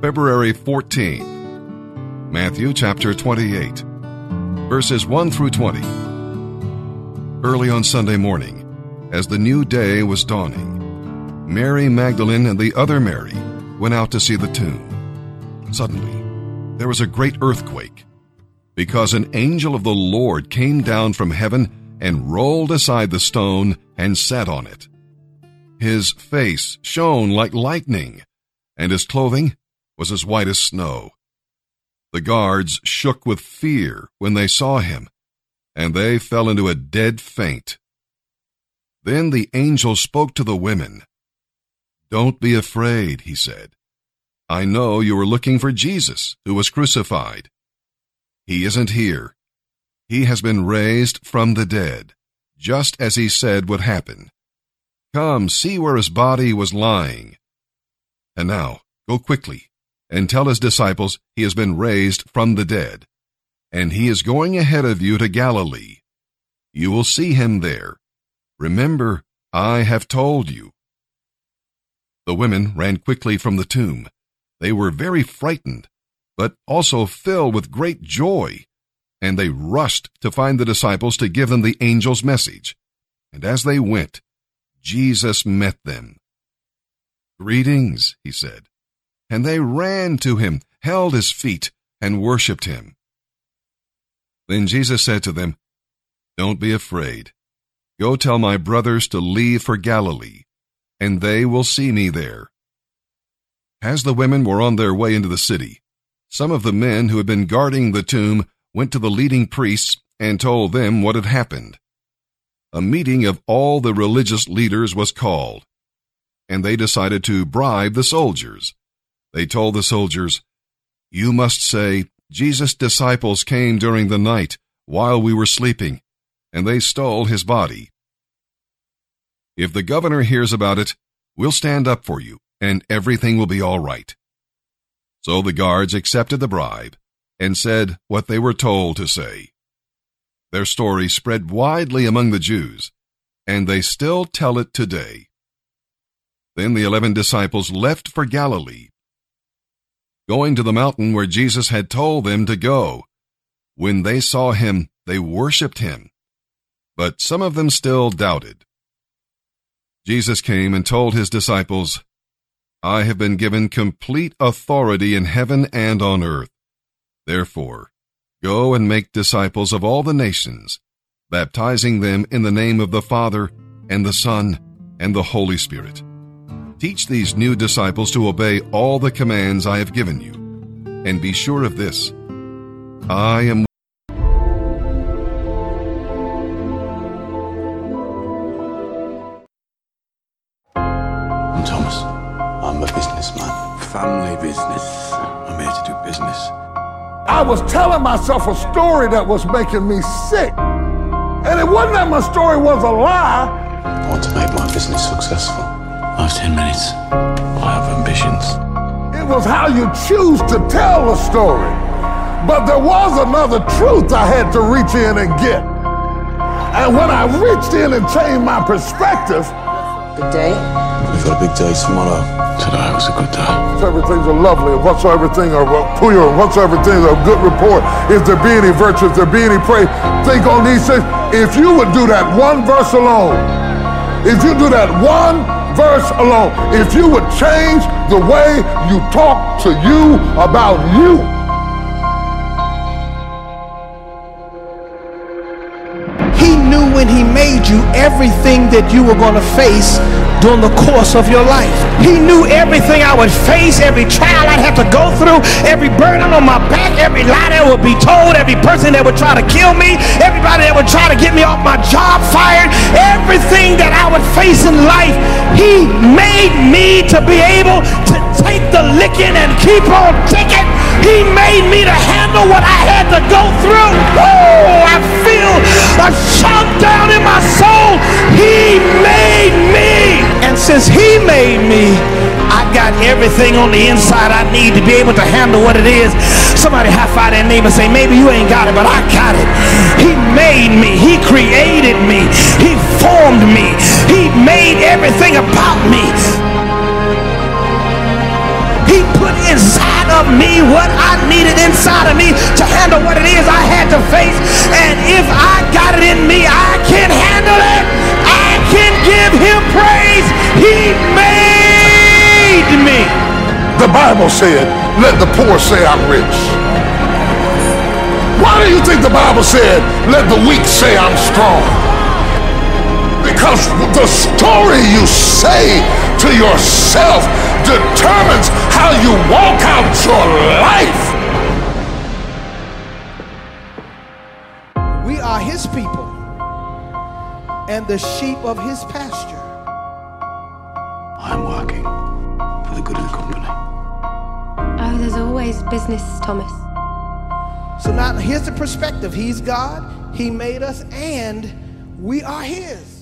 February 14. Matthew chapter 28, verses 1 through 20. Early on Sunday morning, as the new day was dawning, Mary Magdalene and the other Mary went out to see the tomb. Suddenly, there was a great earthquake, because an angel of the Lord came down from heaven and rolled aside the stone and sat on it. His face shone like lightning, and his clothing was as white as snow. The guards shook with fear when they saw him, and they fell into a dead faint. Then the angel spoke to the women. Don't be afraid, he said. I know you are looking for Jesus, who was crucified. He isn't here. He has been raised from the dead, just as he said would happen. Come, see where his body was lying. And now, go quickly and tell his disciples he has been raised from the dead, and he is going ahead of you to Galilee. You will see him there. Remember, I have told you. The women ran quickly from the tomb. They were very frightened, but also filled with great joy, and they rushed to find the disciples to give them the angel's message. And as they went, Jesus met them. Greetings, he said and they ran to him, held his feet, and worshipped him. Then Jesus said to them, Don't be afraid. Go tell my brothers to leave for Galilee, and they will see me there. As the women were on their way into the city, some of the men who had been guarding the tomb went to the leading priests and told them what had happened. A meeting of all the religious leaders was called, and they decided to bribe the soldiers. They told the soldiers, You must say, Jesus' disciples came during the night while we were sleeping, and they stole his body. If the governor hears about it, we'll stand up for you, and everything will be all right. So the guards accepted the bribe and said what they were told to say. Their story spread widely among the Jews, and they still tell it today. Then the eleven disciples left for Galilee going to the mountain where Jesus had told them to go. When they saw him, they worshipped him. But some of them still doubted. Jesus came and told his disciples, I have been given complete authority in heaven and on earth. Therefore, go and make disciples of all the nations, baptizing them in the name of the Father, and the Son, and the Holy Spirit Teach these new disciples to obey all the commands I have given you. And be sure of this I am. I'm Thomas. I'm a businessman. Family business. I'm here to do business. I was telling myself a story that was making me sick. And it wasn't that my story was a lie. I want to make my business successful. I have 10 minutes. I have ambitions. It was how you choose to tell a story. But there was another truth I had to reach in and get. And when I reached in and changed my perspective, Good day. We've got a big day tomorrow. Today was a good day. whatsoever things are lovely, and whatsoever things are pure, and whatsoever things are good report, if there be any virtue, if there be any praise, think on these things. If you would do that one verse alone, if you do that one verse alone, if you would change the way you talk to you about you, He knew when he made you everything that you were going to face during the course of your life. He knew everything I would face, every trial I'd have to go through, every burden on my back, every lie that would be told, every person that would try to kill me, everybody that would try to get me off my job made me to be able to take the licking and keep on ticking. He made me to handle what I had to go through. Oh, I feel a shout down in my soul. He made me. And since he made me, everything on the inside I need to be able to handle what it is. Somebody high five that neighbor say, maybe you ain't got it, but I got it. He made me. He created me. He formed me. He made everything about me. He put inside of me what I needed inside of me to handle what it is I had to face. And if I got it in me, I can handle it. Bible said, let the poor say I'm rich. Why do you think the Bible said, let the weak say I'm strong? Because the story you say to yourself determines how you walk out your life. We are his people and the sheep of his pasture. Always business, Thomas. So now here's the perspective. He's God, he made us, and we are his.